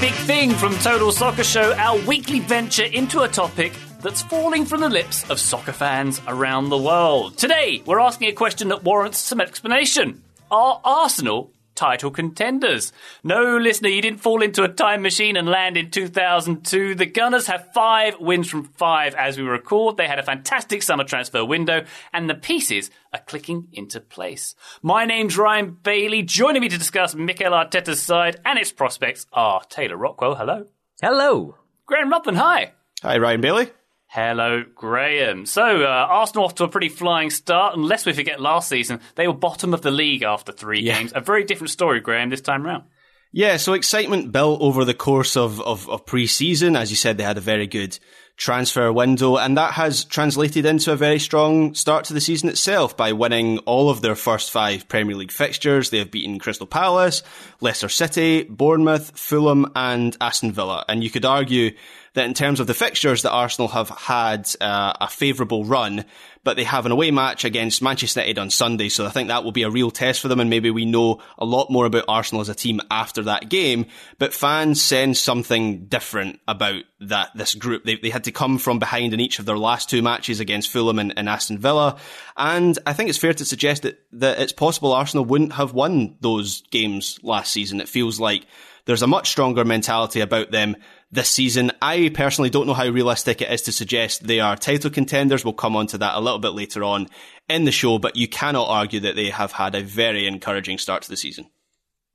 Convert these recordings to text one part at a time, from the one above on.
Big thing from Total Soccer Show, our weekly venture into a topic that's falling from the lips of soccer fans around the world. Today, we're asking a question that warrants some explanation. Are Arsenal title contenders? No, listener, you didn't fall into a time machine and land in 2002. The Gunners have five wins from five as we record. They had a fantastic summer transfer window, and the pieces are clicking into place. My name's Ryan Bailey. Joining me to discuss Mikel Arteta's side and its prospects are Taylor Rockwell. Hello. Hello. Graham Ruthven. Hi. Hi, Ryan Bailey. Hello, Graham. So, uh, Arsenal off to a pretty flying start, unless we forget last season, they were bottom of the league after three Yeah. games. A very different story, Graham, this time round. Yeah, so excitement built over the course of, of, of pre-season. As you said, they had a very good transfer window, and that has translated into a very strong start to the season itself by winning all of their first five Premier League fixtures. They have beaten Crystal Palace, Leicester City, Bournemouth, Fulham, and Aston Villa. And you could argue that in terms of the fixtures that Arsenal have had uh, a favourable run, but they have an away match against Manchester United on Sunday, so I think that will be a real test for them, and maybe we know a lot more about Arsenal as a team after that game. But fans sense something different about that this group. They, they had to come from behind in each of their last two matches against Fulham and, and Aston Villa, and I think it's fair to suggest that, that it's possible Arsenal wouldn't have won those games last season. It feels like there's a much stronger mentality about them this season. I personally don't know how realistic it is to suggest they are title contenders. We'll come on to that a little bit later on in the show, but you cannot argue that they have had a very encouraging start to the season.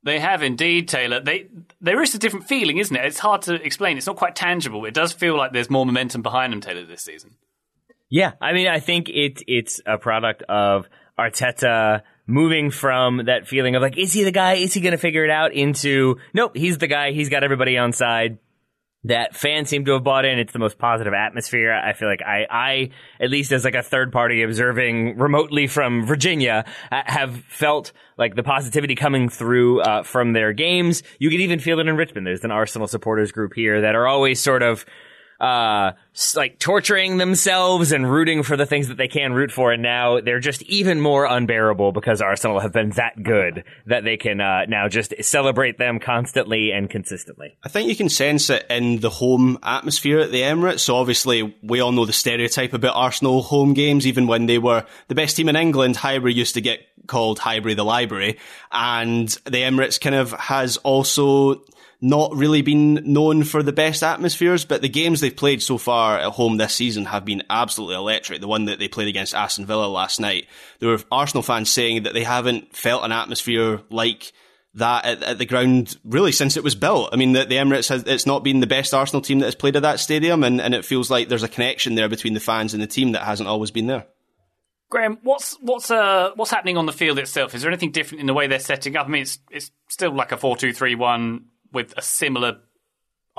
They have indeed, Taylor. They, there is a different feeling, isn't it? It's hard to explain. It's not quite tangible. It does feel like there's more momentum behind them, Taylor, this season. Yeah, I mean, I think it it's a product of Arteta moving from that feeling of like, is he the guy? Is he going to figure it out? Into nope, he's the guy. He's got everybody on side. That fans seem to have bought in. It's the most positive atmosphere. I feel like I, I at least as like a third party observing remotely from Virginia, uh, have felt like the positivity coming through uh, from their games. You can even feel it in Richmond. There's an Arsenal supporters group here that are always sort of uh, like torturing themselves and rooting for the things that they can root for. And now they're just even more unbearable because Arsenal have been that good that they can uh, now just celebrate them constantly and consistently. I think you can sense it in the home atmosphere at the Emirates. So obviously, we all know the stereotype about Arsenal home games. Even when they were the best team in England, Highbury used to get called Highbury the Library, and the Emirates kind of has also not really been known for the best atmospheres, but the games they've played so far at home this season have been absolutely electric. The one that they played against Aston Villa last night, there were Arsenal fans saying that they haven't felt an atmosphere like that at, at the ground really since it was built. I mean, the, the Emirates has, it's not been the best Arsenal team that has played at that stadium, and, and it feels like there's a connection there between the fans and the team that hasn't always been there. Graham, what's what's uh what's happening on the field itself? Is there anything different in the way they're setting up? I mean, it's it's still like a four two three one with a similar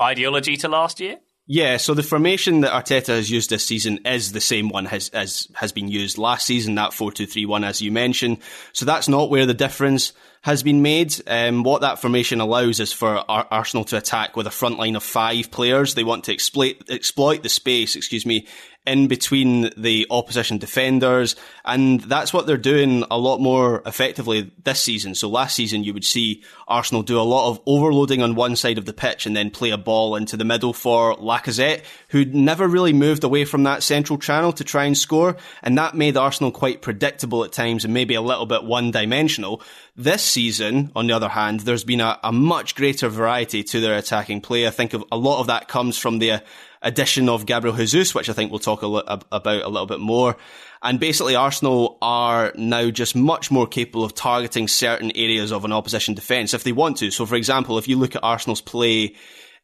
ideology to last year. Yeah, so the formation that Arteta has used this season is the same one as has, been used last season, that 4-2-3-1 as you mentioned. So that's not where the difference has been made. Um, what that formation allows is for Ar- Arsenal to attack with a front line of five players. They want to exploit, exploit the space, excuse me, in between the opposition defenders. And that's what they're doing a lot more effectively this season. So last season, you would see Arsenal do a lot of overloading on one side of the pitch and then play a ball into the middle for Lacazette, who never really moved away from that central channel to try and score. And that made Arsenal quite predictable at times and maybe a little bit one dimensional. This season, on the other hand, there's been a, a, much greater variety to their attacking play. I think of, a lot of that comes from the addition of Gabriel Jesus, which I think we'll talk a li- about a little bit more. And basically, Arsenal are now just much more capable of targeting certain areas of an opposition defence if they want to. So, for example, if you look at Arsenal's play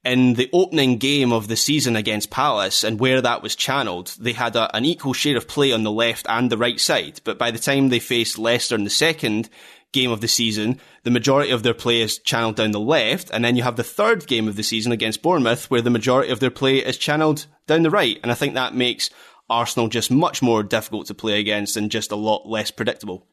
in the opening game of the season against Palace and where that was channeled, they had a, an equal share of play on the left and the right side. But by the time they faced Leicester in the second, game of the season, the majority of their play is channeled down the left, and then you have the third game of the season against Bournemouth, where the majority of their play is channeled down the right. And I think that makes Arsenal just much more difficult to play against and just a lot less predictable.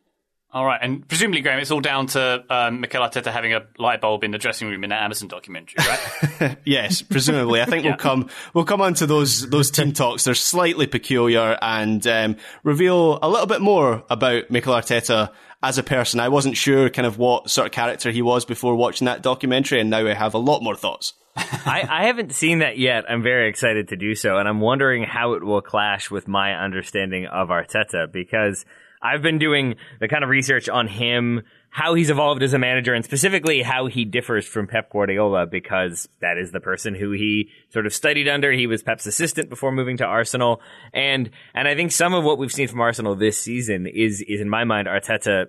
All right, and presumably, Graham, it's all down to um, Mikel Arteta having a light bulb in the dressing room in that Amazon documentary, right? yes, presumably. I think yeah. we'll come we'll come on to those those team talks. They're slightly peculiar and um, reveal a little bit more about Mikel Arteta as a person. I wasn't sure kind of what sort of character he was before watching that documentary, and now I have a lot more thoughts. I, I, haven't seen that yet. I'm very excited to do so, and I'm wondering how it will clash with my understanding of Arteta because I've been doing the kind of research on him, how he's evolved as a manager, and specifically how he differs from Pep Guardiola because that is the person who he sort of studied under. He was Pep's assistant before moving to Arsenal, and and I think some of what we've seen from Arsenal this season is is in my mind Arteta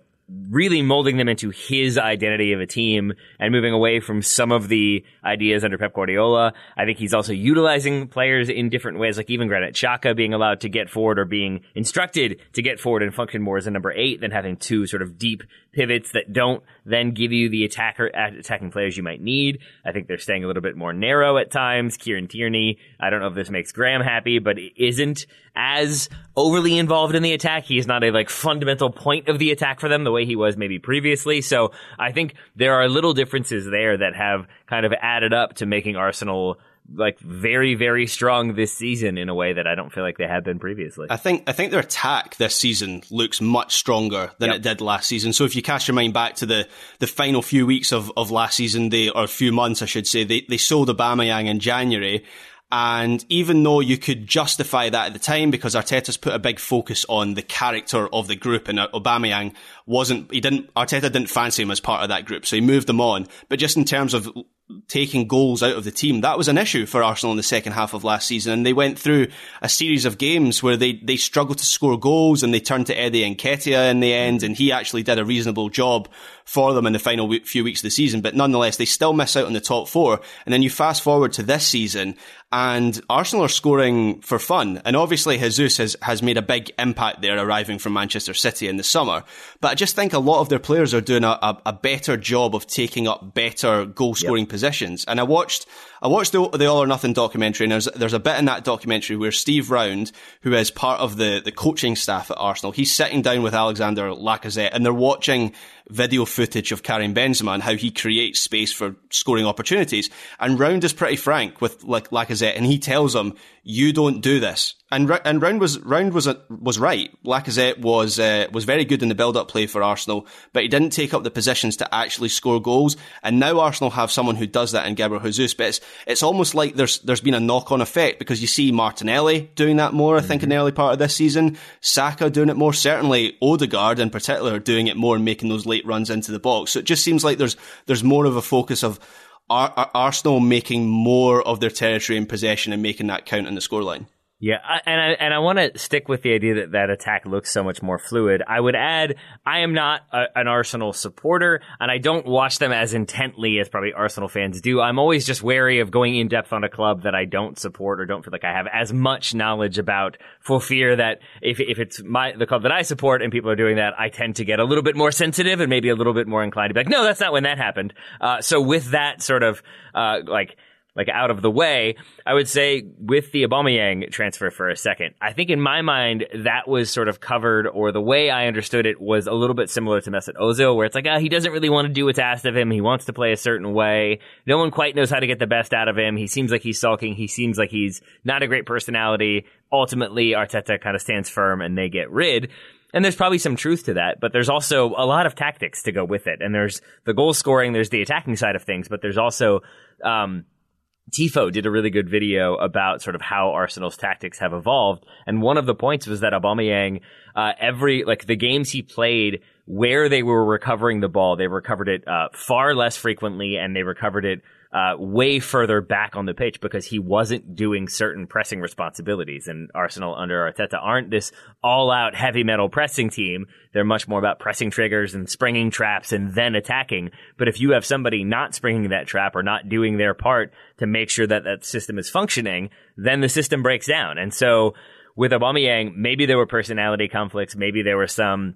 really molding them into his identity of a team and moving away from some of the ideas under Pep Guardiola. I think he's also utilizing players in different ways, like even Granit Xhaka being allowed to get forward or being instructed to get forward and function more as a number eight than having two sort of deep pivots that don't then give you the attacker uh, attacking players you might need. I think they're staying a little bit more narrow at times. Kieran Tierney, I don't know if this makes Graham happy, but isn't as overly involved in the attack. He is not a like fundamental point of the attack for them the way he was maybe previously. So I think there are little differences there that have kind of added up to making Arsenal like very very strong this season in a way that I don't feel like they had been previously. I think I think their attack this season looks much stronger than yep. it did last season. So if you cast your mind back to the the final few weeks of, of last season, they or a few months I should say, they they sold Aubameyang in January. And even though you could justify that at the time because Arteta's put a big focus on the character of the group and Aubameyang wasn't, he didn't, Arteta didn't fancy him as part of that group. So he moved them on. But just in terms of taking goals out of the team. That was an issue for Arsenal in the second half of last season. And they went through a series of games where they, they struggled to score goals and they turned to Eddie and Nketiah in the end. And he actually did a reasonable job for them in the final few weeks of the season. But nonetheless, they still miss out on the top four. And then you fast forward to this season and Arsenal are scoring for fun. And obviously Jesus has, has made a big impact there arriving from Manchester City in the summer. But I just think a lot of their players are doing a, a, a better job of taking up better goal scoring yep. positions. And I watched I watched the, the All or Nothing documentary, and there's there's a bit in that documentary where Steve Round, who is part of the the coaching staff at Arsenal, he's sitting down with Alexander Lacazette, and they're watching video footage of Karim Benzema and how he creates space for scoring opportunities. And Round is pretty frank with like Lacazette, and he tells him, "You don't do this." And and Round was Round was was right. Lacazette was uh, was very good in the build up play for Arsenal, but he didn't take up the positions to actually score goals. And now Arsenal have someone who does that in Gabriel Jesus. But it's it's almost like there's there's been a knock on effect because you see Martinelli doing that more. I think in the early part of this season, Saka doing it more. Certainly Odegaard in particular doing it more and making those late runs into the box. So it just seems like there's there's more of a focus of. Arsenal making more of their territory in possession and making that count in the scoreline. Yeah, and I and I want to stick with the idea that that attack looks so much more fluid. I would add, I am not a, an Arsenal supporter, and I don't watch them as intently as probably Arsenal fans do. I'm always just wary of going in depth on a club that I don't support or don't feel like I have as much knowledge about, for fear that if if it's my the club that I support and people are doing that, I tend to get a little bit more sensitive and maybe a little bit more inclined to be like, no, that's not when that happened. Uh, so with that sort of uh, like like out of the way, I would say with the Aubameyang transfer for a second, I think in my mind that was sort of covered, or the way I understood it was a little bit similar to Mesut Ozil, where it's like, ah, he doesn't really want to do what's asked of him. He wants to play a certain way. No one quite knows how to get the best out of him. He seems like he's sulking. He seems like he's not a great personality. Ultimately, Arteta kind of stands firm and they get rid. And there's probably some truth to that, but there's also a lot of tactics to go with it. And there's the goal scoring, there's the attacking side of things, but there's also, um, Tifo did a really good video about sort of how Arsenal's tactics have evolved, and one of the points was that Aubameyang, uh, every like the games he played where they were recovering the ball, they recovered it uh, far less frequently, and they recovered it uh, way further back on the pitch because he wasn't doing certain pressing responsibilities. And Arsenal under Arteta aren't this all out heavy metal pressing team. They're much more about pressing triggers and springing traps and then attacking. But if you have somebody not springing that trap or not doing their part to make sure that that system is functioning, then the system breaks down. And so with Aubameyang, maybe there were personality conflicts, maybe there were some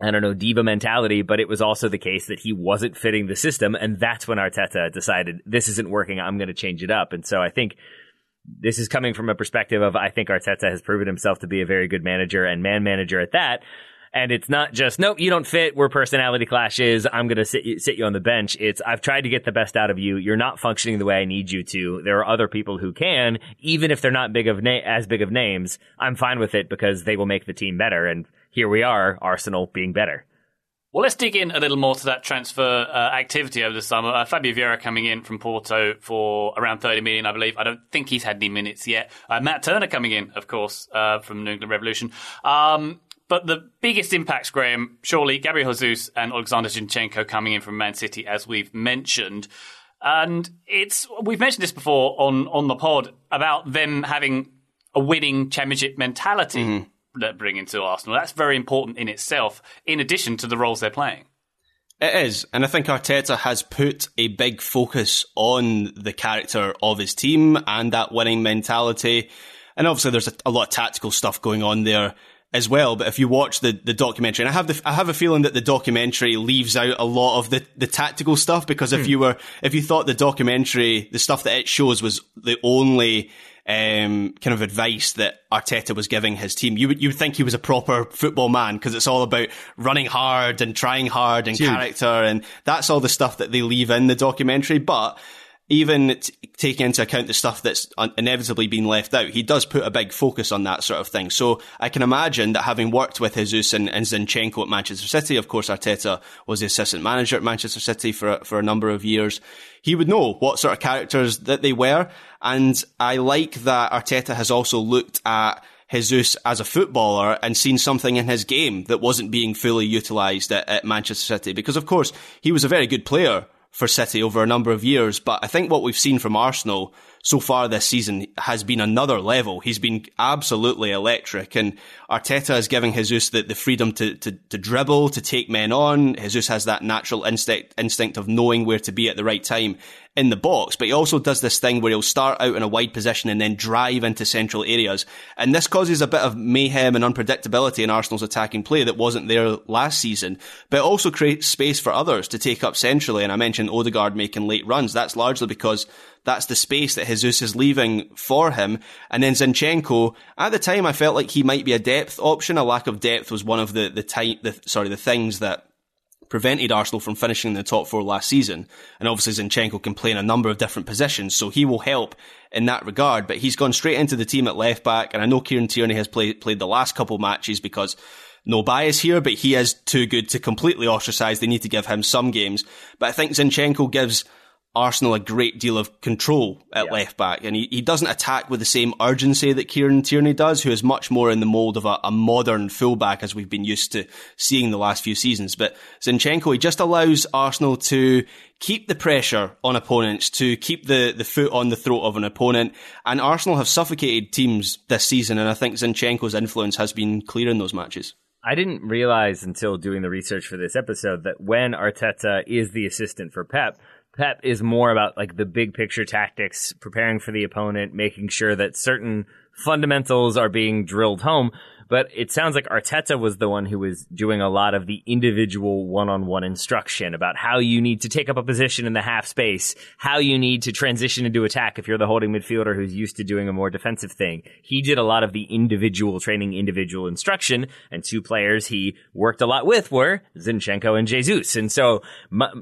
I don't know, diva mentality, but it was also the case that he wasn't fitting the system. And that's when Arteta decided this isn't working. I'm going to change it up. And so I think this is coming from a perspective of I think Arteta has proven himself to be a very good manager and man manager at that. And it's not just, nope, you don't fit. We're personality clashes. I'm going to sit you, sit you on the bench. It's, I've tried to get the best out of you. You're not functioning the way I need you to. There are other people who can, even if they're not big of na- as big of names. I'm fine with it because they will make the team better. And here we are, Arsenal being better. Well, let's dig in a little more to that transfer uh, activity over the summer. Uh, Fabio Vieira coming in from Porto for around 30 million, I believe. I don't think he's had any minutes yet. Uh, Matt Turner coming in, of course, uh, from New England Revolution. Um, but the biggest impacts, Graham, surely Gabriel Jesus and Alexander Zinchenko coming in from Man City, as we've mentioned. And it's we've mentioned this before on on the pod about them having a winning championship mentality mm-hmm. That bring into Arsenal. That's very important in itself, in addition to the roles they're playing. It is, and I think Arteta has put a big focus on the character of his team and that winning mentality. And obviously, there's a, a lot of tactical stuff going on there as well. But if you watch the, the documentary, and I have the, I have a feeling that the documentary leaves out a lot of the, the tactical stuff because if hmm. you were, if you thought the documentary, the stuff that it shows was the only, um, kind of advice that Arteta was giving his team. You would you would think he was a proper football man because it's all about running hard and trying hard and character, and that's all the stuff that they leave in the documentary. But even t- taking into account the stuff that's un- inevitably been left out, he does put a big focus on that sort of thing. So I can imagine that having worked with Jesus and, and Zinchenko at Manchester City, of course, Arteta was the assistant manager at Manchester City for, for a number of years. He would know what sort of characters that they were. And I like that Arteta has also looked at Jesus as a footballer and seen something in his game that wasn't being fully utilised at, at Manchester City. Because of course, he was a very good player for City over a number of years. But I think what we've seen from Arsenal so far this season has been another level. He's been absolutely electric and Arteta is giving Jesus the, the freedom to, to, to dribble, to take men on. Jesus has that natural instinct, instinct of knowing where to be at the right time in the box, but he also does this thing where he'll start out in a wide position and then drive into central areas. And this causes a bit of mayhem and unpredictability in Arsenal's attacking play that wasn't there last season, but it also creates space for others to take up centrally. And I mentioned Odegaard making late runs. That's largely because that's the space that Jesus is leaving for him. And then Zinchenko, at the time, I felt like he might be a depth option. A lack of depth was one of the, the type, the, sorry, the things that prevented Arsenal from finishing in the top four last season. And obviously Zinchenko can play in a number of different positions, so he will help in that regard. But he's gone straight into the team at left back, and I know Kieran Tierney has played played the last couple matches because no bias here, but he is too good to completely ostracize. They need to give him some games. But I think Zinchenko gives Arsenal a great deal of control at yeah. left back, and he, he doesn't attack with the same urgency that Kieran Tierney does, who is much more in the mould of a, a modern fullback as we've been used to seeing the last few seasons. But Zinchenko, he just allows Arsenal to keep the pressure on opponents, to keep the, the foot on the throat of an opponent. And Arsenal have suffocated teams this season, and I think Zinchenko's influence has been clear in those matches. I didn't realize until doing the research for this episode that when Arteta is the assistant for Pep, Pep is more about like the big picture tactics, preparing for the opponent, making sure that certain fundamentals are being drilled home. But it sounds like Arteta was the one who was doing a lot of the individual one-on-one instruction about how you need to take up a position in the half space, how you need to transition into attack if you're the holding midfielder who's used to doing a more defensive thing. He did a lot of the individual training, individual instruction, and two players he worked a lot with were Zinchenko and Jesus. And so,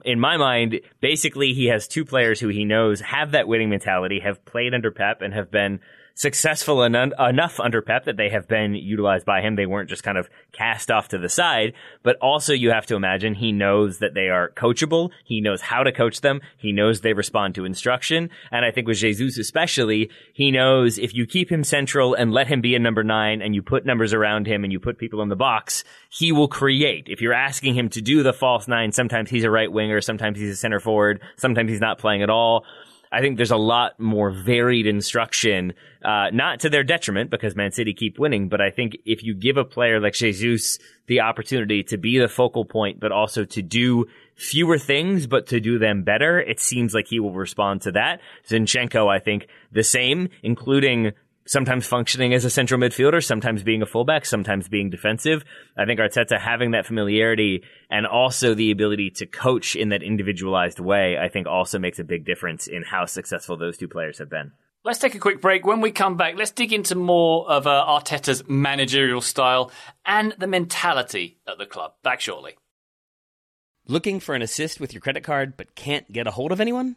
in my mind, basically he has two players who he knows have that winning mentality, have played under Pep, and have been successful en- enough under Pep that they have been utilized by him. They weren't just kind of cast off to the side, but also you have to imagine he knows that they are coachable. He knows how to coach them. He knows they respond to instruction. And I think with Jesus especially, he knows if you keep him central and let him be a number nine and you put numbers around him and you put people in the box, he will create. If you're asking him to do the false nine, sometimes he's a right winger, sometimes he's a center forward, sometimes he's not playing at all. I think there's a lot more varied instruction, uh, not to their detriment because Man City keep winning, but I think if you give a player like Jesus the opportunity to be the focal point, but also to do fewer things, but to do them better, it seems like he will respond to that. Zinchenko, I think the same, including sometimes functioning as a central midfielder, sometimes being a fullback, sometimes being defensive. I think Arteta having that familiarity and also the ability to coach in that individualized way, I think also makes a big difference in how successful those two players have been. Let's take a quick break. When we come back, let's dig into more of uh, Arteta's managerial style and the mentality at the club. Back shortly. Looking for an assist with your credit card but can't get a hold of anyone?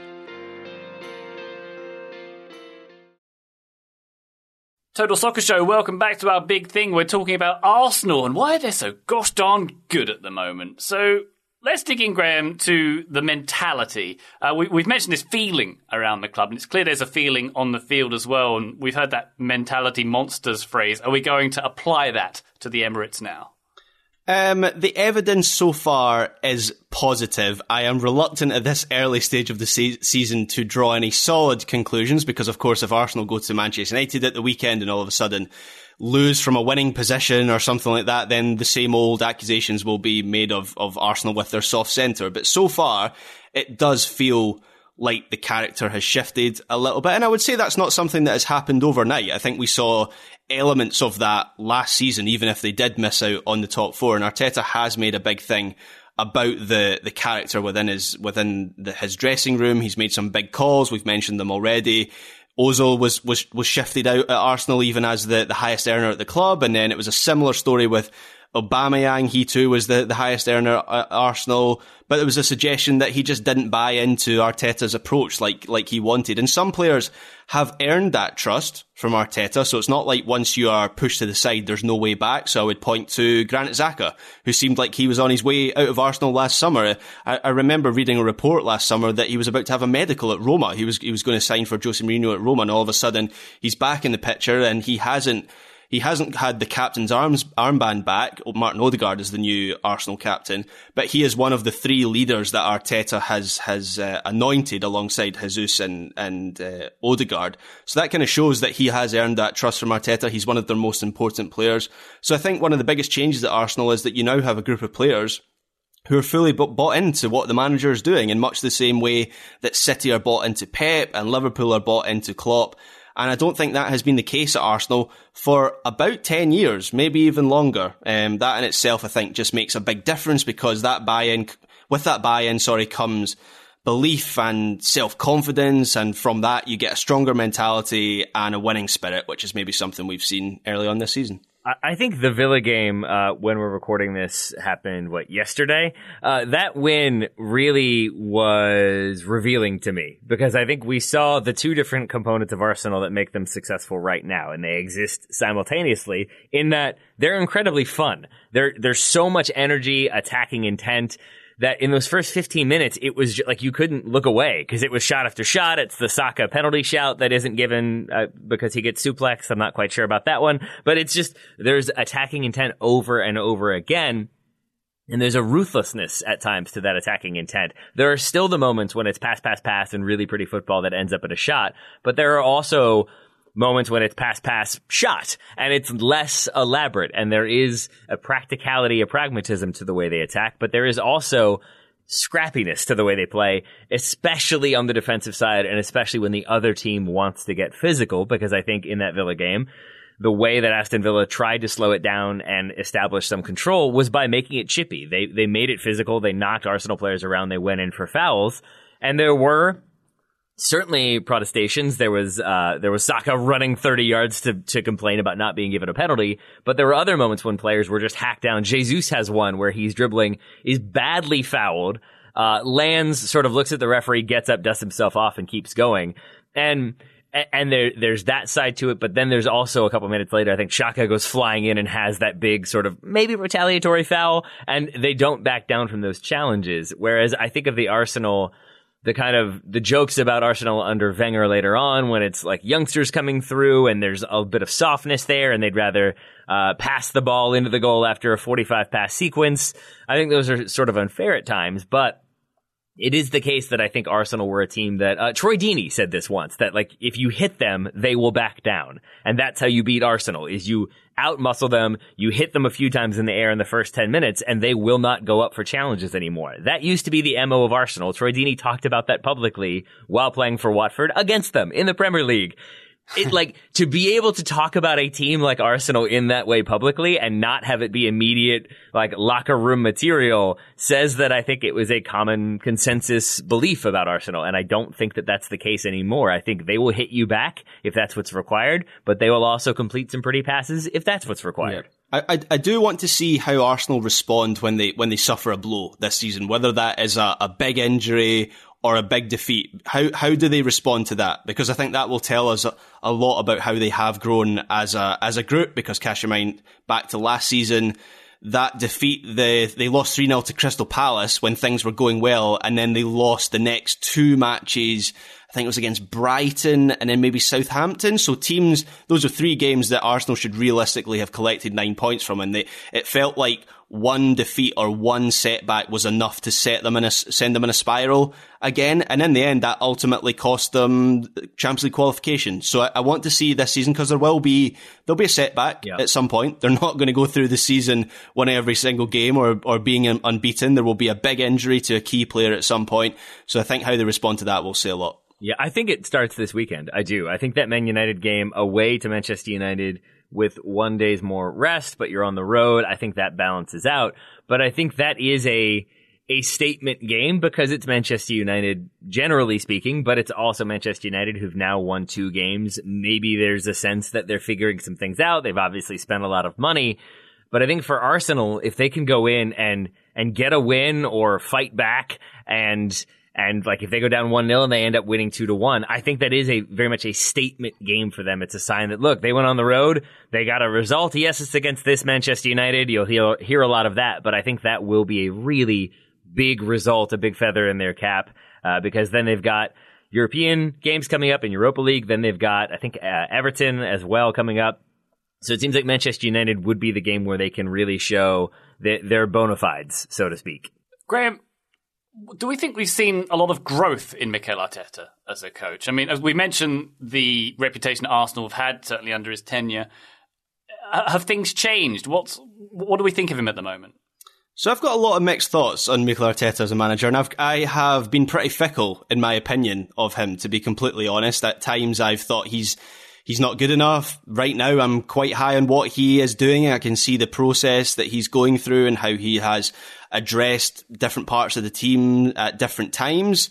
Total Soccer Show, welcome back to our big thing. We're talking about Arsenal and why they're so gosh darn good at the moment. So let's dig in, Graham, to the mentality. Uh, we, have mentioned this feeling around the club, and it's clear there's a feeling on the field as well. And we've heard that mentality monsters phrase. Are we going to apply that to the Emirates now? Um, the evidence so far is positive. I am reluctant at this early stage of the se- season to draw any solid conclusions because, of course, if Arsenal go to Manchester United at the weekend and all of a sudden lose from a winning position or something like that, then the same old accusations will be made of, of Arsenal with their soft centre. But so far, it does feel like the character has shifted a little bit. And I would say that's not something that has happened overnight. I think we saw elements of that last season, even if they did miss out on the top four. And Arteta has made a big thing about the the character within his within the, his dressing room. He's made some big calls. We've mentioned them already. Ozil was was was shifted out at Arsenal even as the, the highest earner at the club, and then it was a similar story with Aubameyang, he too was the, the highest earner at Arsenal, but there was a suggestion that he just didn't buy into Arteta's approach like, like he wanted. And some players have earned that trust from Arteta, so it's not like once you are pushed to the side, there's no way back. So I would point to Granit Xhaka, who seemed like he was on his way out of Arsenal last summer. I, I remember reading a report last summer that he was about to have a medical at Roma. He was, he was going to sign for Jose Mourinho at Roma, and all of a sudden he's back in the picture and he hasn't he hasn't had the captain's arms armband back. Martin Odegaard is the new Arsenal captain, but he is one of the three leaders that Arteta has has uh, anointed alongside Jesus and and uh, Odegaard. So that kind of shows that he has earned that trust from Arteta. He's one of their most important players. So I think one of the biggest changes at Arsenal is that you now have a group of players who are fully bought into what the manager is doing in much the same way that City are bought into Pep and Liverpool are bought into Klopp. And I don't think that has been the case at Arsenal for about 10 years, maybe even longer. Um, that in itself, I think, just makes a big difference because that buy-in, with that buy-in, sorry, comes belief and self-confidence. And from that, you get a stronger mentality and a winning spirit, which is maybe something we've seen early on this season. I think the Villa game, uh, when we're recording this, happened what yesterday. Uh, that win really was revealing to me because I think we saw the two different components of Arsenal that make them successful right now, and they exist simultaneously in that they're incredibly fun. There, there's so much energy, attacking intent that in those first 15 minutes, it was like you couldn't look away because it was shot after shot. It's the Saka penalty shout that isn't given uh, because he gets suplexed. I'm not quite sure about that one, but it's just there's attacking intent over and over again. And there's a ruthlessness at times to that attacking intent. There are still the moments when it's pass, pass, pass and really pretty football that ends up in a shot, but there are also moments when it's pass pass shot and it's less elaborate and there is a practicality a pragmatism to the way they attack but there is also scrappiness to the way they play especially on the defensive side and especially when the other team wants to get physical because i think in that villa game the way that Aston Villa tried to slow it down and establish some control was by making it chippy. They they made it physical. They knocked Arsenal players around. They went in for fouls, and there were certainly protestations. There was uh, there was Saka running 30 yards to to complain about not being given a penalty, but there were other moments when players were just hacked down. Jesus has one where he's dribbling, is badly fouled, uh, lands, sort of looks at the referee, gets up, dusts himself off, and keeps going. And and there, there's that side to it, but then there's also a couple minutes later, I think Xhaka goes flying in and has that big sort of maybe retaliatory foul, and they don't back down from those challenges. Whereas I think of the Arsenal the kind of the jokes about Arsenal under Wenger later on when it's like youngsters coming through and there's a bit of softness there and they'd rather uh, pass the ball into the goal after a 45 pass sequence. I think those are sort of unfair at times, but it is the case that I think Arsenal were a team that uh, Troy Deeney said this once that like if you hit them, they will back down, and that's how you beat Arsenal. Is you outmuscle them, you hit them a few times in the air in the first ten minutes, and they will not go up for challenges anymore. That used to be the mo of Arsenal. Troy Deeney talked about that publicly while playing for Watford against them in the Premier League it like to be able to talk about a team like Arsenal in that way publicly and not have it be immediate like locker room material says that I think it was a common consensus belief about Arsenal and I don't think that that's the case anymore. I think they will hit you back if that's what's required, but they will also complete some pretty passes if that's what's required. Yeah. I, I, do want to see how Arsenal respond when they when they suffer a blow this season, whether that is a, a big injury or a big defeat. How how do they respond to that? Because I think that will tell us a, a lot about how they have grown as a as a group. Because cash your mind back to last season, that defeat they they lost three 0 to Crystal Palace when things were going well, and then they lost the next two matches. I think it was against Brighton and then maybe Southampton. So teams, those are three games that Arsenal should realistically have collected nine points from, and they, it felt like one defeat or one setback was enough to set them in a, send them in a spiral again. And in the end, that ultimately cost them Champions League qualification. So I, I want to see this season because there will be, there'll be a setback yeah. at some point. They're not going to go through the season winning every single game or, or being unbeaten. There will be a big injury to a key player at some point. So I think how they respond to that will say a lot. Yeah, I think it starts this weekend. I do. I think that Man United game away to Manchester United with one day's more rest, but you're on the road. I think that balances out. But I think that is a a statement game because it's Manchester United, generally speaking, but it's also Manchester United who've now won two games. Maybe there's a sense that they're figuring some things out. They've obviously spent a lot of money. But I think for Arsenal, if they can go in and and get a win or fight back and and like if they go down one 0 and they end up winning two to one, I think that is a very much a statement game for them. It's a sign that look, they went on the road, they got a result. Yes, it's against this Manchester United. You'll hear, hear a lot of that, but I think that will be a really big result, a big feather in their cap, uh, because then they've got European games coming up in Europa League. Then they've got I think uh, Everton as well coming up. So it seems like Manchester United would be the game where they can really show their bona fides, so to speak. Graham, do we think we've seen a lot of growth in Mikel Arteta as a coach? I mean, as we mentioned, the reputation Arsenal have had certainly under his tenure. Uh, have things changed? What's what do we think of him at the moment? So I've got a lot of mixed thoughts on Mikel Arteta as a manager, and I've, I have been pretty fickle in my opinion of him. To be completely honest, at times I've thought he's he's not good enough. Right now, I'm quite high on what he is doing. I can see the process that he's going through and how he has addressed different parts of the team at different times.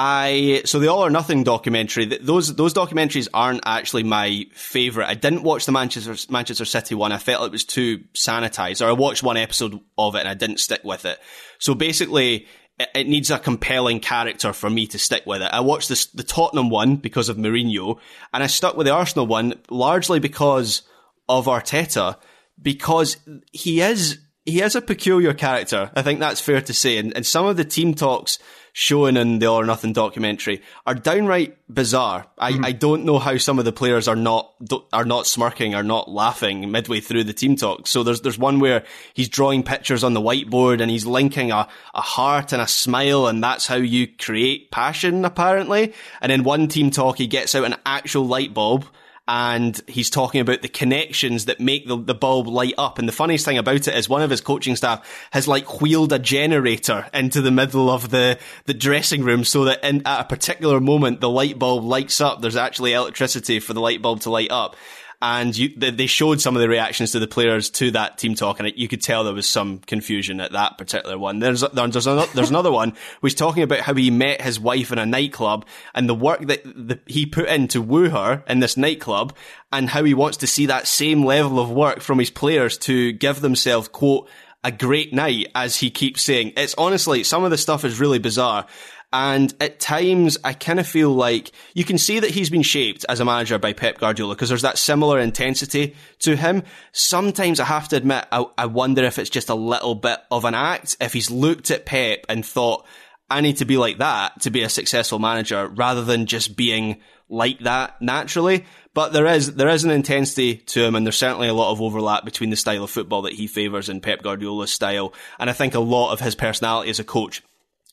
I so the All or Nothing documentary. Those those documentaries aren't actually my favorite. I didn't watch the Manchester Manchester City one. I felt it was too sanitized. Or I watched one episode of it and I didn't stick with it. So basically, it, needs a compelling character for me to stick with it. I watched this the Tottenham one because of Mourinho, and I stuck with the Arsenal one largely because of Arteta, because he is he is a peculiar character. I think that's fair to say. And, and some of the team talks shown in the All or Nothing documentary are downright bizarre. I, mm-hmm. I don't know how some of the players are not are not smirking or not laughing midway through the team talk. So there's there's one where he's drawing pictures on the whiteboard and he's linking a, a heart and a smile and that's how you create passion apparently. And in one team talk he gets out an actual light bulb and he's talking about the connections that make the, the bulb light up. And the funniest thing about it is one of his coaching staff has like wheeled a generator into the middle of the, the dressing room so that in, at a particular moment the light bulb lights up. There's actually electricity for the light bulb to light up and you, they showed some of the reactions to the players to that team talk, and you could tell there was some confusion at that particular one. There's there's another, there's another one was talking about how he met his wife in a nightclub and the work that the, he put in to woo her in this nightclub, and how he wants to see that same level of work from his players to give themselves quote a great night, as he keeps saying. It's honestly some of the stuff is really bizarre. And at times, I kind of feel like you can see that he's been shaped as a manager by Pep Guardiola because there's that similar intensity to him. Sometimes I have to admit, I, I wonder if it's just a little bit of an act. If he's looked at Pep and thought, I need to be like that to be a successful manager rather than just being like that naturally. But there is there is an intensity to him, and there's certainly a lot of overlap between the style of football that he favours and Pep Guardiola's style. And I think a lot of his personality as a coach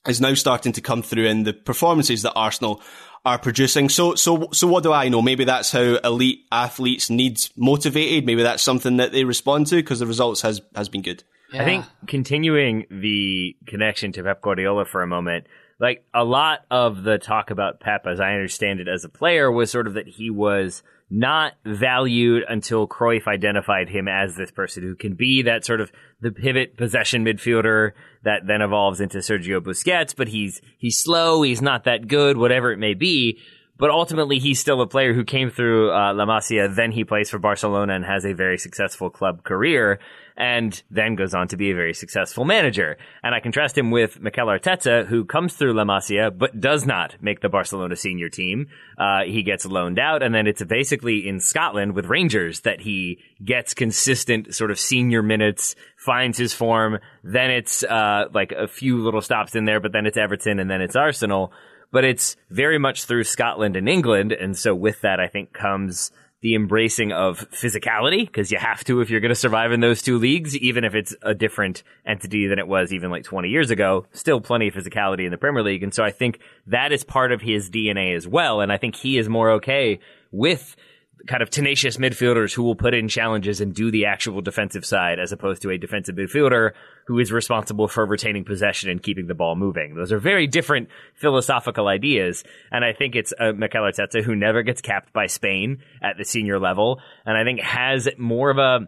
is now starting to come through in the performances that Arsenal are producing. So, so, so what do I know? Maybe that's how elite athletes need motivated. Maybe that's something that they respond to because the results has, has been good. Yeah. I think continuing the connection to Pep Guardiola for a moment, like a lot of the talk about Pep, as I understand it as a player, was sort of that he was not valued until Cruyff identified him as this person who can be that sort of the pivot possession midfielder that then evolves into Sergio Busquets, but he's he's slow, he's not that good, whatever it may be. But ultimately, he's still a player who came through uh, La Masia. Then he plays for Barcelona and has a very successful club career and then goes on to be a very successful manager. And I contrast him with Mikel Arteta, who comes through La Masia, but does not make the Barcelona senior team. Uh, he gets loaned out, and then it's basically in Scotland with Rangers that he gets consistent sort of senior minutes, finds his form. Then it's, uh, like a few little stops in there, but then it's Everton and then it's Arsenal. But it's very much through Scotland and England. And so with that, I think comes the embracing of physicality because you have to if you're going to survive in those two leagues, even if it's a different entity than it was even like 20 years ago. Still plenty of physicality in the Premier League. And so I think that is part of his DNA as well. And I think he is more okay with kind of tenacious midfielders who will put in challenges and do the actual defensive side as opposed to a defensive midfielder who is responsible for retaining possession and keeping the ball moving. Those are very different philosophical ideas. And I think it's uh, Mikel Arteta who never gets capped by Spain at the senior level. And I think has more of a,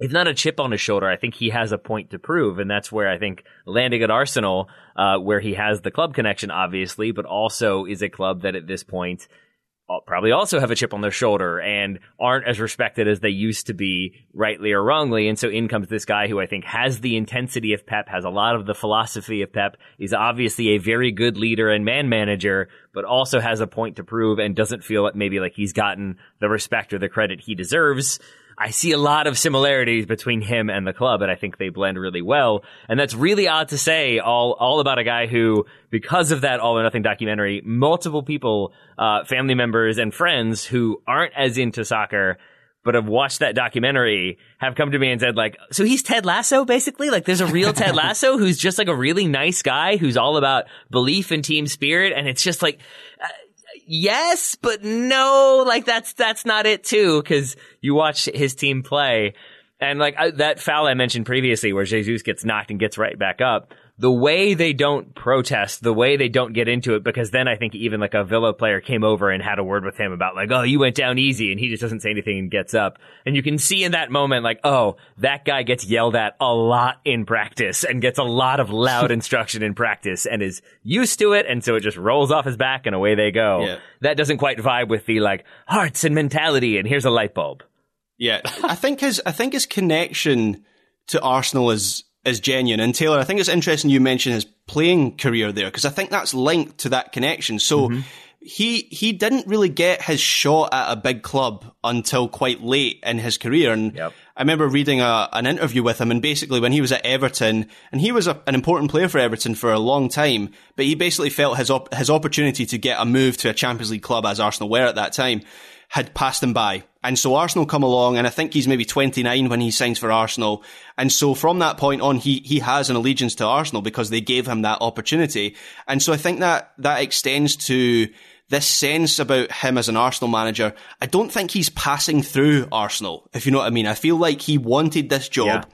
if not a chip on his shoulder, I think he has a point to prove, and that's where I think landing at Arsenal, uh, where he has the club connection, obviously, but also is a club that at this point probably also have a chip on their shoulder and aren't as respected as they used to be, rightly or wrongly. And so in comes this guy who I think has the intensity of Pep, has a lot of the philosophy of Pep, is obviously a very good leader and man manager, but also has a point to prove and doesn't feel like maybe like he's gotten the respect or the credit he deserves. I see a lot of similarities between him and the club, and I think they blend really well. And that's really odd to say all, all about a guy who, because of that All or Nothing documentary, multiple people, uh, family members and friends who aren't as into soccer, but have watched that documentary have come to me and said like, so he's Ted Lasso basically? Like there's a real Ted Lasso who's just like a really nice guy who's all about belief and team spirit. And it's just like, uh, yes, but no, like that's, that's not it too, cause you watch his team play and like I, that foul I mentioned previously where Jesus gets knocked and gets right back up. The way they don't protest, the way they don't get into it, because then I think even like a Villa player came over and had a word with him about like, oh, you went down easy, and he just doesn't say anything and gets up. And you can see in that moment, like, oh, that guy gets yelled at a lot in practice and gets a lot of loud instruction in practice and is used to it, and so it just rolls off his back and away they go. Yeah. That doesn't quite vibe with the like hearts and mentality, and here's a light bulb. Yeah, I think his I think his connection to Arsenal is is genuine. And Taylor, I think it's interesting you mentioned his playing career there because I think that's linked to that connection. So Mm-hmm. he he didn't really get his shot at a big club until quite late in his career. And Yep. I remember reading a, an interview with him, and basically when he was at Everton, and he was a, an important player for Everton for a long time, but he basically felt his op- his opportunity to get a move to a Champions League club, as Arsenal were at that time, had passed him by. And so Arsenal come along, and I think he's maybe 29 when he signs for Arsenal. And so from that point on, he, he has an allegiance to Arsenal because they gave him that opportunity. And so I think that that extends to this sense about him as an Arsenal manager. I don't think he's passing through Arsenal, if you know what I mean. I feel like he wanted this job. Yeah.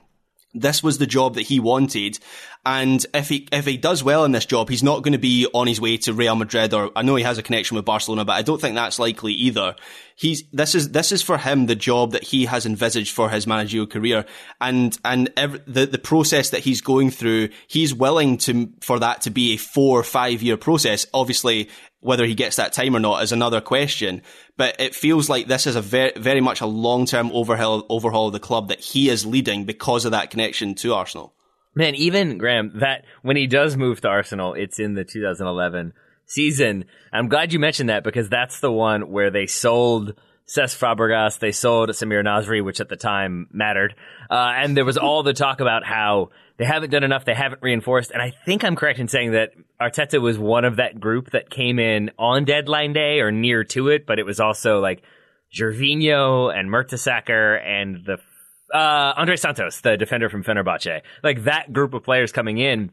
This was the job that he wanted. And if he, if he does well in this job, he's not going to be on his way to Real Madrid or I know he has a connection with Barcelona, but I don't think that's likely either. He's, this is, this is for him the job that he has envisaged for his managerial career. And, and ev the, the process that he's going through, he's willing to, for that to be a four or five year process. Obviously, whether he gets that time or not is another question. But it feels like this is a very, very much a long-term overhaul, overhaul of the club that he is leading because of that connection to Arsenal. Man, even Graham, that when he does move to Arsenal, it's in the 2011 season. I'm glad you mentioned that because that's the one where they sold Cesc Fabregas, they sold Samir Nasri, which at the time mattered, uh, and there was all the talk about how they haven't done enough, they haven't reinforced, and I think I'm correct in saying that Arteta was one of that group that came in on deadline day or near to it, but it was also like Gervinho and Mertesacker and the uh, Andre Santos, the defender from Fenerbahce, like that group of players coming in.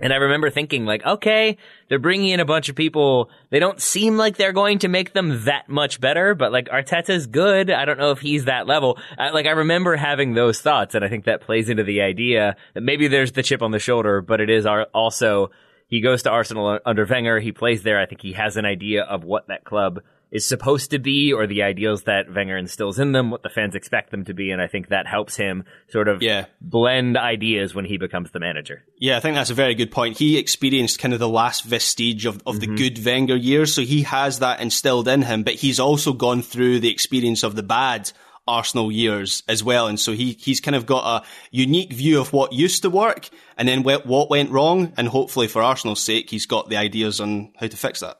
And I remember thinking, like, okay, they're bringing in a bunch of people. They don't seem like they're going to make them that much better, but like Arteta's good. I don't know if he's that level. I, like, I remember having those thoughts, and I think that plays into the idea that maybe there's the chip on the shoulder, but it is also he goes to Arsenal under Wenger. He plays there. I think he has an idea of what that club is supposed to be or the ideals that Wenger instills in them, what the fans expect them to be. And I think that helps him sort of Yeah. blend ideas when he becomes the manager. Yeah, I think that's a very good point. He experienced kind of the last vestige of, of the mm-hmm. good Wenger years, so he has that instilled in him, but he's also gone through the experience of the bad Arsenal years as well, and so he, he's kind of got a unique view of what used to work, and then what went wrong, and hopefully for Arsenal's sake, he's got the ideas on how to fix that.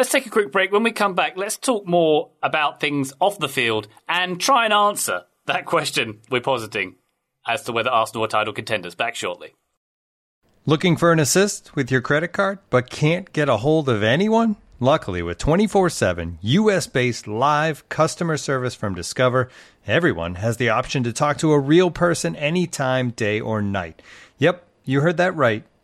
Let's take a quick break. When we come back, let's talk more about things off the field and try and answer that question we're positing as to whether Arsenal are title contenders. Back shortly. Looking for an assist with your credit card but can't get a hold of anyone? Luckily, with 24 7 US based live customer service from Discover, everyone has the option to talk to a real person anytime, day or night. Yep, you heard that right.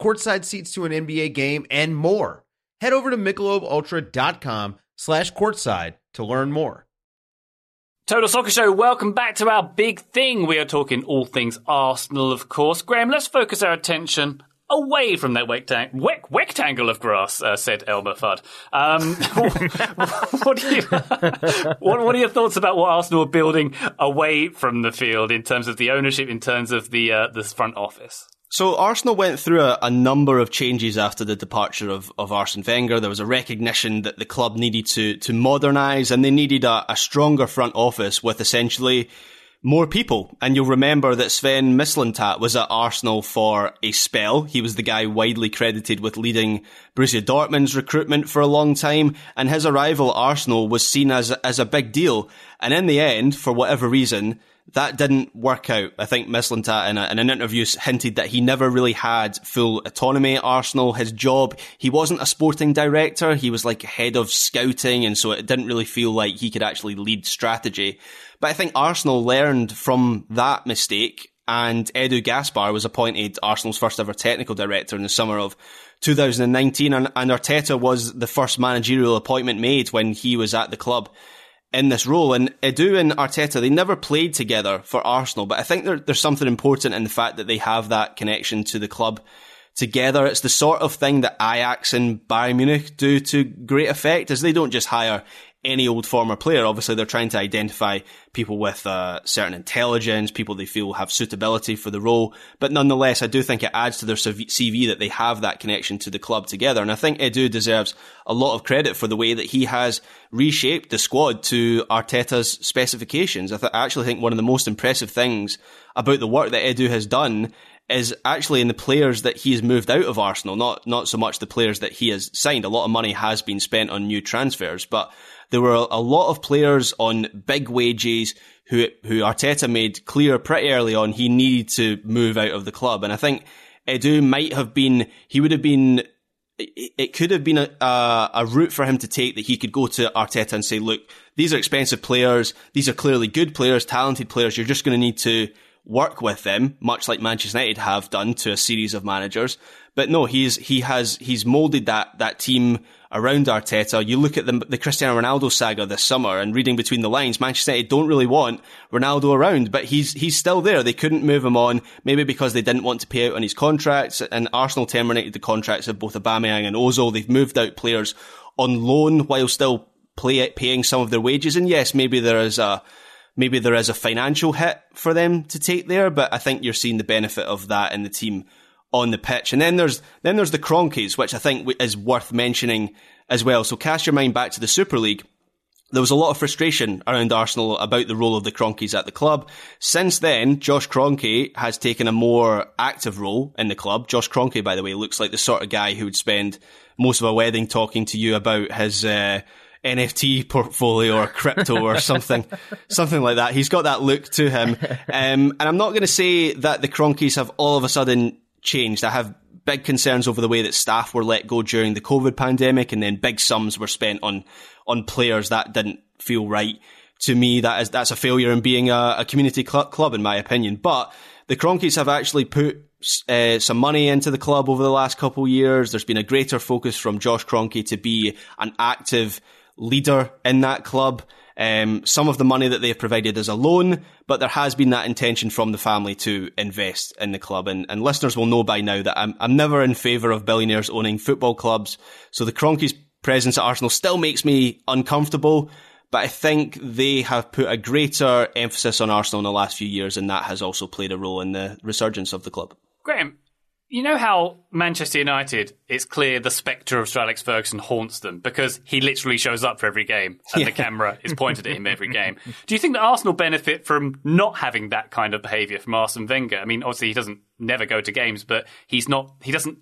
courtside seats to an NBA game, and more. Head over to michelobultra.com slash courtside to learn more. Total Soccer Show, welcome back to our big thing. We are talking all things Arsenal, of course. Graham, let's focus our attention away from that rectangle of grass, uh, said Elmer Fudd. Um, what, are you, what, what are your thoughts about what Arsenal are building away from the field in terms of the ownership, in terms of the uh, the front office? So Arsenal went through a, a number of changes after the departure of, of Arsene Wenger. There was a recognition that the club needed to to modernise and they needed a, a stronger front office with essentially more people. And you'll remember that Sven Mislintat was at Arsenal for a spell. He was the guy widely credited with leading Borussia Dortmund's recruitment for a long time, and his arrival at Arsenal was seen as as a big deal. And in the end, for whatever reason, that didn't work out. I think Mislintat in, in, an interview hinted that he never really had full autonomy at Arsenal. His job, he wasn't a sporting director. He was like head of scouting. And so it didn't really feel like he could actually lead strategy. But I think Arsenal learned from that mistake and Edu Gaspar was appointed Arsenal's first ever technical director in the summer of 2019 and, and Arteta was the first managerial appointment made when he was at the club in this role. And Edu and Arteta, they never played together for Arsenal, but I think there, there's something important in the fact that they have that connection to the club together. It's the sort of thing that Ajax and Bayern Munich do to great effect, as they don't just hire any old former player. Obviously, they're trying to identify people with uh, certain intelligence, people they feel have suitability for the role. But nonetheless, I do think it adds to their CV that they have that connection to the club together. And I think Edu deserves a lot of credit for the way that he has reshaped the squad to Arteta's specifications. I, th- I actually think one of the most impressive things about the work that Edu has done is actually in the players that he has moved out of Arsenal, not not so much the players that he has signed. A lot of money has been spent on new transfers, but there were a lot of players on big wages who who Arteta made clear pretty early on he needed to move out of the club, and I think Edu might have been he would have been it could have been a, a, a, route for him to take that he could go to Arteta and say, look, these are expensive players. These are clearly good players, talented players. You're just going to need to work with them, much like Manchester United have done to a series of managers. But no, he's he has he's molded that that team around Arteta. You look at the, the Cristiano Ronaldo saga this summer and reading between the lines, Manchester United don't really want Ronaldo around, but he's he's still there. They couldn't move him on, maybe because they didn't want to pay out on his contracts. And Arsenal terminated the contracts of both Aubameyang and Ozil. They've moved out players on loan while still play, paying some of their wages. And yes, maybe there is a maybe there is a financial hit for them to take there, but I think you're seeing the benefit of that in the team on the pitch. And then there's then there's the Kroenkes, which I think is worth mentioning as well. So cast your mind back to the Super League. There was a lot of frustration around Arsenal about the role of the Kroenkes at the club. Since then, Josh Kroenke has taken a more active role in the club. Josh Kroenke, by the way, looks like the sort of guy who would spend most of a wedding talking to you about his uh, NFT portfolio or crypto or something, something like that. He's got that look to him. Um, and I'm not going to say that the Kroenkes have all of a sudden changed. I have big concerns over the way that staff were let go during the COVID pandemic and then big sums were spent on, on players that didn't feel right. To me, that is, that's a failure in being a, a community cl- club, in my opinion. But the Kroenkes have actually put uh, some money into the club over the last couple of years. There's been a greater focus from Josh Kroenke to be an active leader in that club. Um, some of the money that they've provided is a loan, but there has been that intention from the family to invest in the club. And, and listeners will know by now that I'm, I'm never in favour of billionaires owning football clubs. So the Kroenkes' presence at Arsenal still makes me uncomfortable. But I think they have put a greater emphasis on Arsenal in the last few years, and that has also played a role in the resurgence of the club. Graham, you know how Manchester United, it's clear the spectre of Sir Alex Ferguson haunts them because he literally shows up for every game and yeah. the camera is pointed at him every game. Do you think that Arsenal benefit from not having that kind of behaviour from Arsene Wenger? I mean, obviously he doesn't never go to games, but he's not, he doesn't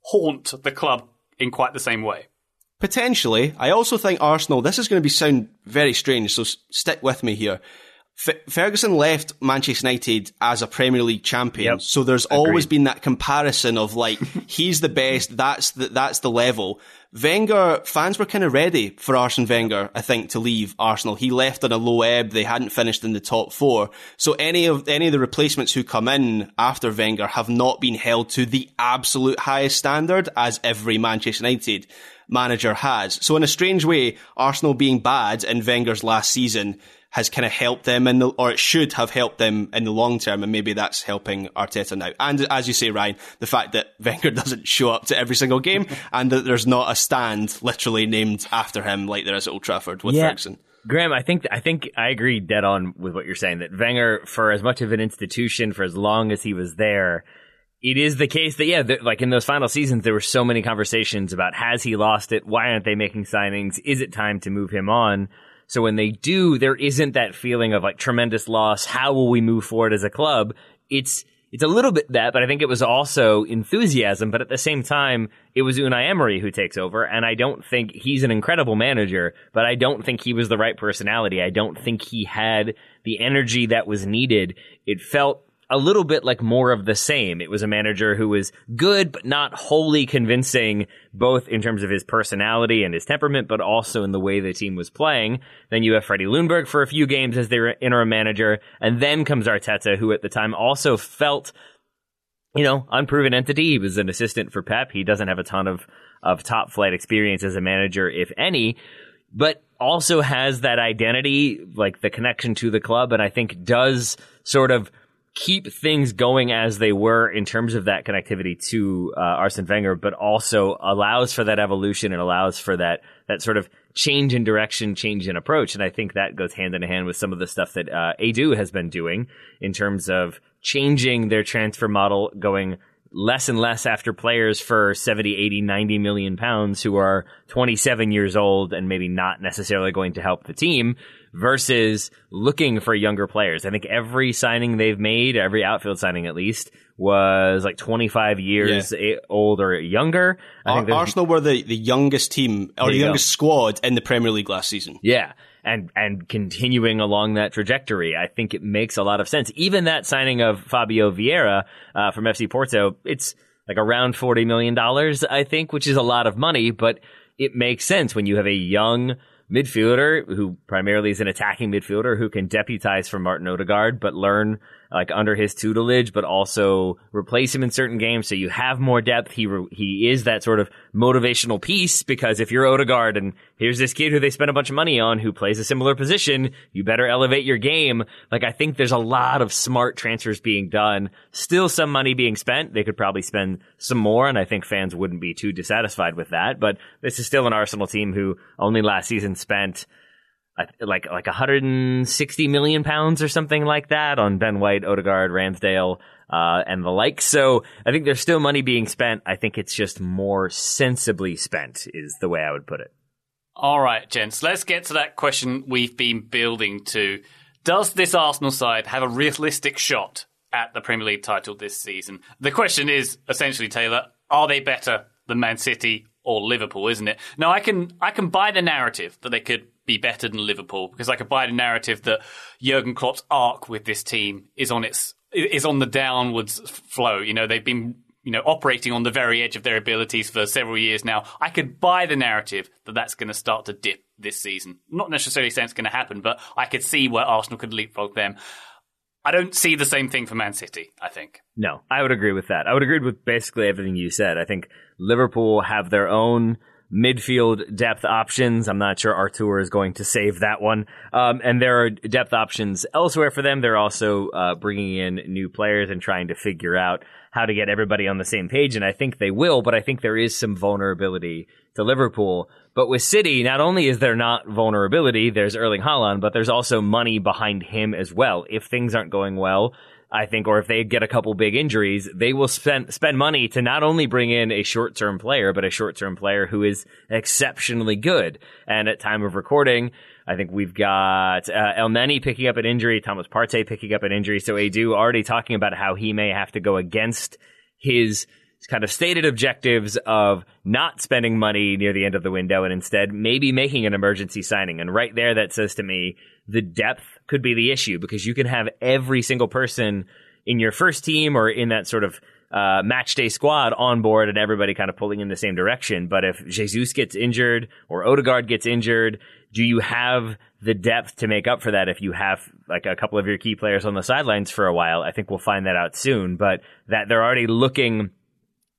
haunt the club in quite the same way. Potentially. I also think Arsenal, this is going to be sound very strange, so stick with me here. F- Ferguson left Manchester United as a Premier League champion, yep. so there's Agreed. always been that comparison of like he's the best, that's the, that's the level. Wenger fans were kind of ready for Arsene Wenger, I think, to leave Arsenal. He left on a low ebb; they hadn't finished in the top four, so any of any of the replacements who come in after Wenger have not been held to the absolute highest standard as every Manchester United manager has. So in a strange way, Arsenal being bad in Wenger's last season has kind of helped them in the, or it should have helped them in the long term, and maybe that's helping Arteta now. And as you say, Ryan, the fact that Wenger doesn't show up to every single game, and that there's not a stand literally named after him like there is at Old Trafford with yeah. Ferguson. Graham, I think I think I agree dead on with what you're saying. That Wenger, for as much of an institution, for as long as he was there, it is the case that yeah, like in those final seasons, there were so many conversations about has he lost it? Why aren't they making signings? Is it time to move him on? So when they do, there isn't that feeling of like tremendous loss. How will we move forward as a club? It's it's a little bit that, but I think it was also enthusiasm. But at the same time, it was Unai Emery who takes over, and I don't think he's an incredible manager, but I don't think he was the right personality. I don't think he had the energy that was needed. It felt a little bit like more of the same. It was a manager who was good, but not wholly convincing, both in terms of his personality and his temperament, but also in the way the team was playing. Then you have Freddie Ljungberg for a few games as their interim manager, and then comes Arteta, who at the time also felt, you know, unproven entity. He was an assistant for Pep. He doesn't have a ton of, of top flight experience as a manager, if any, but also has that identity, like the connection to the club, and I think does sort of keep things going as they were in terms of that connectivity to uh, Arsene Wenger, but also allows for that evolution and allows for that that sort of change in direction, change in approach. And I think that goes hand in hand with some of the stuff that uh, Edu has been doing in terms of changing their transfer model, going less and less after players for 70, 80, 90 million pounds who are 27 years old and maybe not necessarily going to help the team versus looking for younger players. I think every signing they've made, every outfield signing at least, was like 25 years yeah. old or younger. I think Arsenal were the, the youngest team or the youngest go. squad in the Premier League last season. Yeah. And, and continuing along that trajectory, I think it makes a lot of sense. Even that signing of Fabio Vieira uh, from FC Porto, it's like around $40 million, I think, which is a lot of money, but it makes sense when you have a young, midfielder who primarily is an attacking midfielder who can deputize for Martin Odegaard, but learn like under his tutelage, but also replace him in certain games. So you have more depth. He re- he is that sort of motivational piece because if you're Odegaard and here's this kid who they spent a bunch of money on who plays a similar position, you better elevate your game. Like I think there's a lot of smart transfers being done. Still some money being spent. They could probably spend some more, and I think fans wouldn't be too dissatisfied with that. But this is still an Arsenal team who only last season spent like like 160 million pounds or something like that on Ben White, Odegaard, Ramsdale, uh, and the like. So I think there's still money being spent. I think it's just more sensibly spent, is the way I would put it. All right, gents, let's get to that question we've been building to. Does this Arsenal side have a realistic shot at the Premier League title this season? The question is essentially, Taylor, are they better than Man City or Liverpool, isn't it? Now I can I can buy the narrative that they could be better than Liverpool because I could buy the narrative that Jurgen Klopp's arc with this team is on its is on the downwards flow. You know, they've been you know operating on the very edge of their abilities for several years now. I could buy the narrative that that's going to start to dip this season. Not necessarily saying it's going to happen, but I could see where Arsenal could leapfrog them. I don't see the same thing for Man City, I think. No, I would agree with that. I would agree with basically everything you said. I think Liverpool have their own midfield depth options. I'm not sure Arthur is going to save that one. Um, and there are depth options elsewhere for them. They're also uh, bringing in new players and trying to figure out how to get everybody on the same page. And I think they will, but I think there is some vulnerability to Liverpool. But with City, not only is there not vulnerability, there's Erling Haaland, but there's also money behind him as well. If things aren't going well, I think, or if they get a couple big injuries, they will spend spend money to not only bring in a short term player, but a short term player who is exceptionally good. And at time of recording, I think we've got uh, picking up an injury, Thomas Partey picking up an injury. So Edu already talking about how he may have to go against his kind of stated objectives of not spending money near the end of the window and instead maybe making an emergency signing. And right there, that says to me the depth could be the issue because you can have every single person in your first team or in that sort of uh, match day squad on board and everybody kind of pulling in the same direction. But if Jesus gets injured or Odegaard gets injured, do you have the depth to make up for that if you have like a couple of your key players on the sidelines for a while? I think we'll find that out soon, but that they're already looking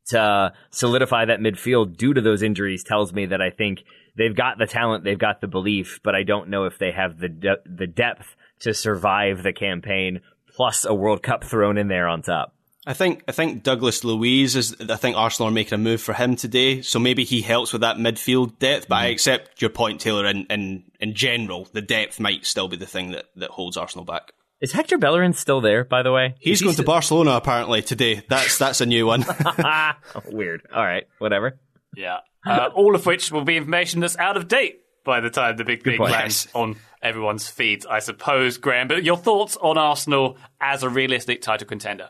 to solidify that midfield due to those injuries tells me that I think they've got the talent, they've got the belief, but I don't know if they have the de- the depth to survive the campaign plus a World Cup thrown in there on top. I think I think Douglas Luiz is. I think Arsenal are making a move for him today, so maybe he helps with that midfield depth. But mm. I accept your point, Taylor. In, in in general, the depth might still be the thing that, that holds Arsenal back. Is Hector Bellerin still there? By the way, he's going st- to Barcelona apparently today. That's that's a new one. Weird. All right, whatever. Yeah, uh, all of which will be information that's out of date by the time the big thing lands on everyone's feeds, I suppose, Graham. But your thoughts on Arsenal as a realistic title contender?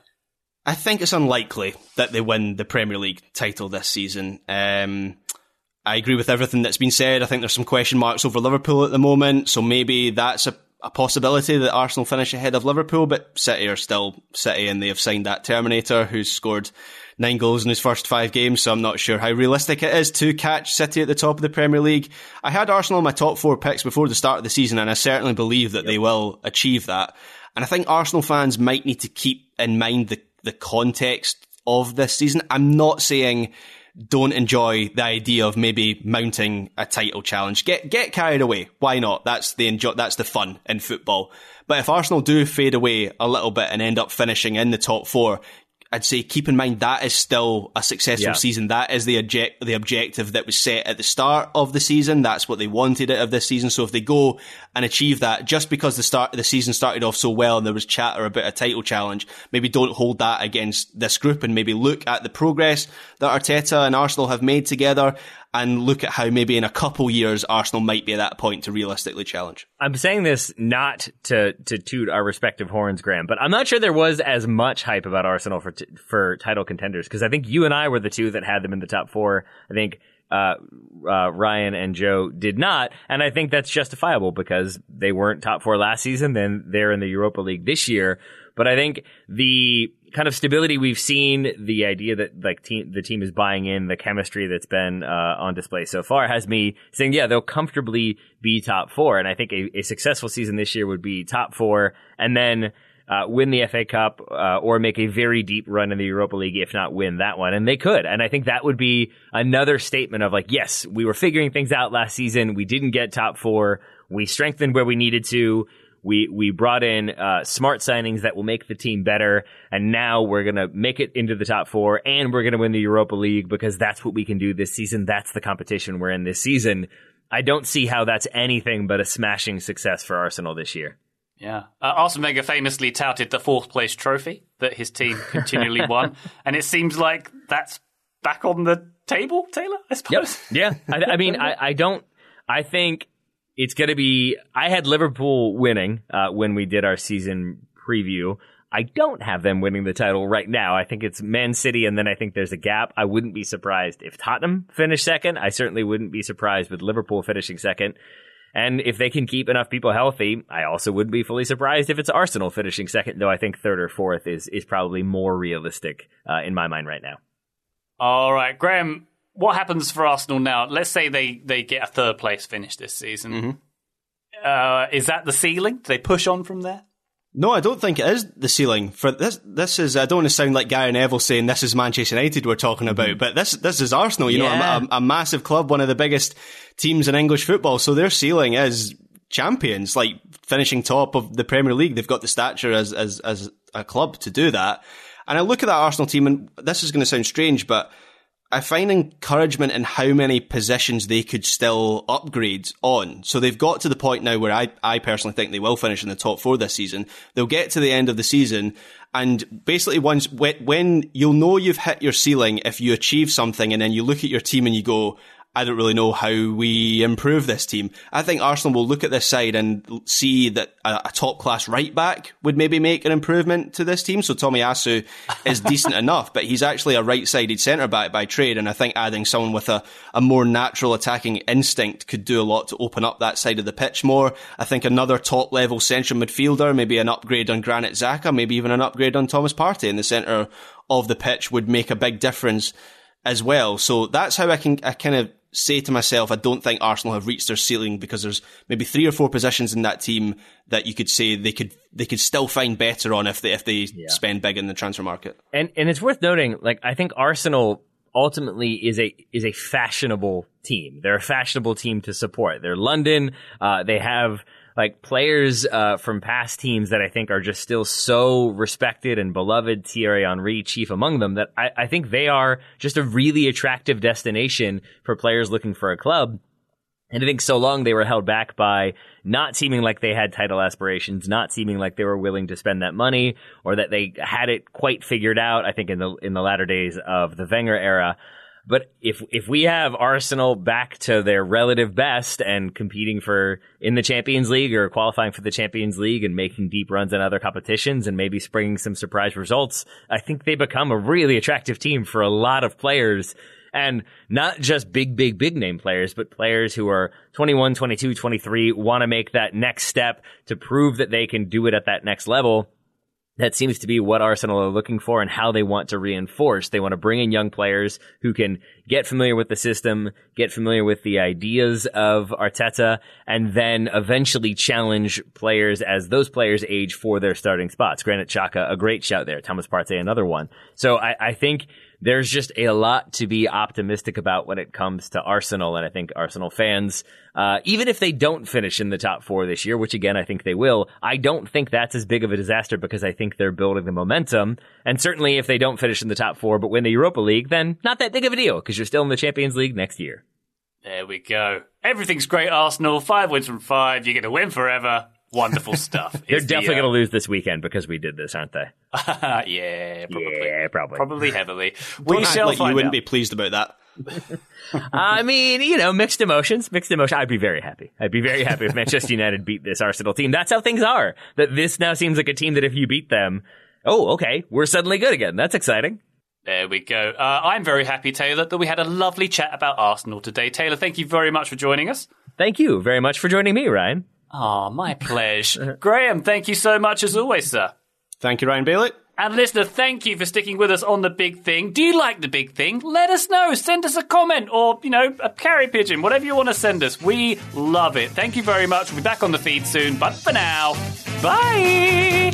I think it's unlikely that they win the Premier League title this season. Um, I agree with everything that's been said. I think there's some question marks over Liverpool at the moment, so maybe that's a, a possibility that Arsenal finish ahead of Liverpool, but City are still City and they have signed that Terminator who's scored nine goals in his first five games, so I'm not sure how realistic it is to catch City at the top of the Premier League. I had Arsenal in my top four picks before the start of the season, and I certainly believe that yep. they will achieve that. And I think Arsenal fans might need to keep in mind the, the context of this season. I'm not saying don't enjoy the idea of maybe mounting a title challenge. Get get carried away. Why not? That's the enjoy. That's the fun in football. But if Arsenal do fade away a little bit and end up finishing in the top four, I'd say keep in mind that is still a successful yeah. season. That is the object, the objective that was set at the start of the season. That's what they wanted out of this season. So if they go and achieve that, just because the start the season started off so well and there was chatter about a title challenge, maybe don't hold that against this group and maybe look at the progress that Arteta and Arsenal have made together and look at how maybe in a couple years Arsenal might be at that point to realistically challenge. I'm saying this not to to toot our respective horns, Graham, but I'm not sure there was as much hype about Arsenal for t- for title contenders because I think you and I were the two that had them in the top four. I think uh, uh, Ryan and Joe did not, and I think that's justifiable because they weren't top four last season. Then they're in the Europa League this year. But I think the kind of stability we've seen, the idea that like team, the team is buying in, the chemistry that's been uh, on display so far has me saying, yeah, they'll comfortably be top four. And I think a, a successful season this year would be top four, and then. Uh, win the FA Cup uh, or make a very deep run in the Europa League, if not win that one. And they could. And I think that would be another statement of like, yes, we were figuring things out last season. We didn't get top four. We strengthened where we needed to. We we brought in uh, smart signings that will make the team better, and now we're gonna make it into the top four, and we're gonna win the Europa League because that's what we can do this season. That's the competition we're in this season. I don't see how that's anything but a smashing success for Arsenal this year. Yeah. Uh, Arsene Wenger famously touted the fourth place trophy that his team continually won. And it seems like that's back on the table, Taylor, I suppose. Yep. Yeah. I, I mean, I, I, don't, I think it's going to be. I had Liverpool winning uh, when we did our season preview. I don't have them winning the title right now. I think it's Man City, and then I think there's a gap. I wouldn't be surprised if Tottenham finished second. I certainly wouldn't be surprised with Liverpool finishing second. And if they can keep enough people healthy, I also wouldn't be fully surprised if it's Arsenal finishing second, though I think third or fourth is, is probably more realistic uh, in my mind right now. All right, Graham, what happens for Arsenal now? Let's say they, they get a third place finish this season. Mm-hmm. Uh, is that the ceiling? Do they push on from there? No, I don't think it is the ceiling. For this, this is. I don't want to sound like Gary Neville saying this is Manchester United we're talking about, mm-hmm. but this this is Arsenal. You yeah. know, a, a, massive club, one of the biggest teams in English football. So their ceiling is champions, like finishing top of the Premier League. They've got the stature as as as a club to do that. And I look at that Arsenal team, and this is going to sound strange, but I find encouragement in how many positions they could still upgrade on. So they've got to the point now where I, I personally think they will finish in the top four this season. They'll get to the end of the season and basically once, when you'll know you've hit your ceiling if you achieve something and then you look at your team and you go, I don't really know how we improve this team. I think Arsenal will look at this side and see that a, a top class right back would maybe make an improvement to this team. So Tomiyasu is decent enough, but he's actually a right sided centre back by trade. And I think adding someone with a, a more natural attacking instinct could do a lot to open up that side of the pitch more. I think another top level central midfielder, maybe an upgrade on Granit Xhaka, maybe even an upgrade on Thomas Partey in the centre of the pitch would make a big difference as well. So that's how I can, I kind of say to myself, I don't think Arsenal have reached their ceiling because there's maybe three or four positions in that team that you could say they could they could still find better on if they if they yeah. spend big in the transfer market. And and it's worth noting, like I think Arsenal ultimately is a is a fashionable team. They're a fashionable team to support. They're London. Uh, they have like players uh, from past teams that I think are just still so respected and beloved. Thierry Henry, chief among them, that I, I think they are just a really attractive destination for players looking for a club. And I think so long they were held back by not seeming like they had title aspirations, not seeming like they were willing to spend that money, or that they had it quite figured out. I think in the in the latter days of the Wenger era, But if if we have Arsenal back to their relative best and competing for in the Champions League or qualifying for the Champions League and making deep runs in other competitions and maybe springing some surprise results, I think they become a really attractive team for a lot of players. And not just big, big, big name players, but players who are 21, 22, 23, want to make that next step to prove that they can do it at that next level that seems to be what Arsenal are looking for and how they want to reinforce. They want to bring in young players who can get familiar with the system, get familiar with the ideas of Arteta, and then eventually challenge players as those players age for their starting spots. Granit Xhaka, a great shout there. Thomas Partey, another one. So I, I think there's just a lot to be optimistic about when it comes to Arsenal. And I think Arsenal fans, uh, even if they don't finish in the top four this year, which again, I think they will, I don't think that's as big of a disaster because I think they're building the momentum. And certainly if they don't finish in the top four, but win the Europa League, then not that big of a deal because you're still in the Champions League next year. There we go. Everything's great, Arsenal. Five wins from five. You're going to win forever. Wonderful stuff. They're definitely the, uh... going to lose this weekend because we did this, aren't they? yeah, probably. Yeah, probably. Probably heavily. We Don't shall like you wouldn't out. be pleased about that. I mean, you know, mixed emotions, mixed emotions. I'd be very happy. I'd be very happy if Manchester United beat this Arsenal team. That's how things are. That this now seems like a team that if you beat them, oh, okay, we're suddenly good again. That's exciting. There we go. Uh, I'm very happy, Taylor, that we had a lovely chat about Arsenal today. Taylor, thank you very much for joining us. Thank you very much for joining me, Ryan. Ah, oh, my pleasure. Graham, thank you so much as always, sir. Thank you, Ryan Bailey. And listener, thank you for sticking with us on the big thing. Do you like the big thing? Let us know. Send us a comment or, you know, a carry pigeon, whatever you want to send us. We love it. Thank you very much. We'll be back on the feed soon. But for now, bye.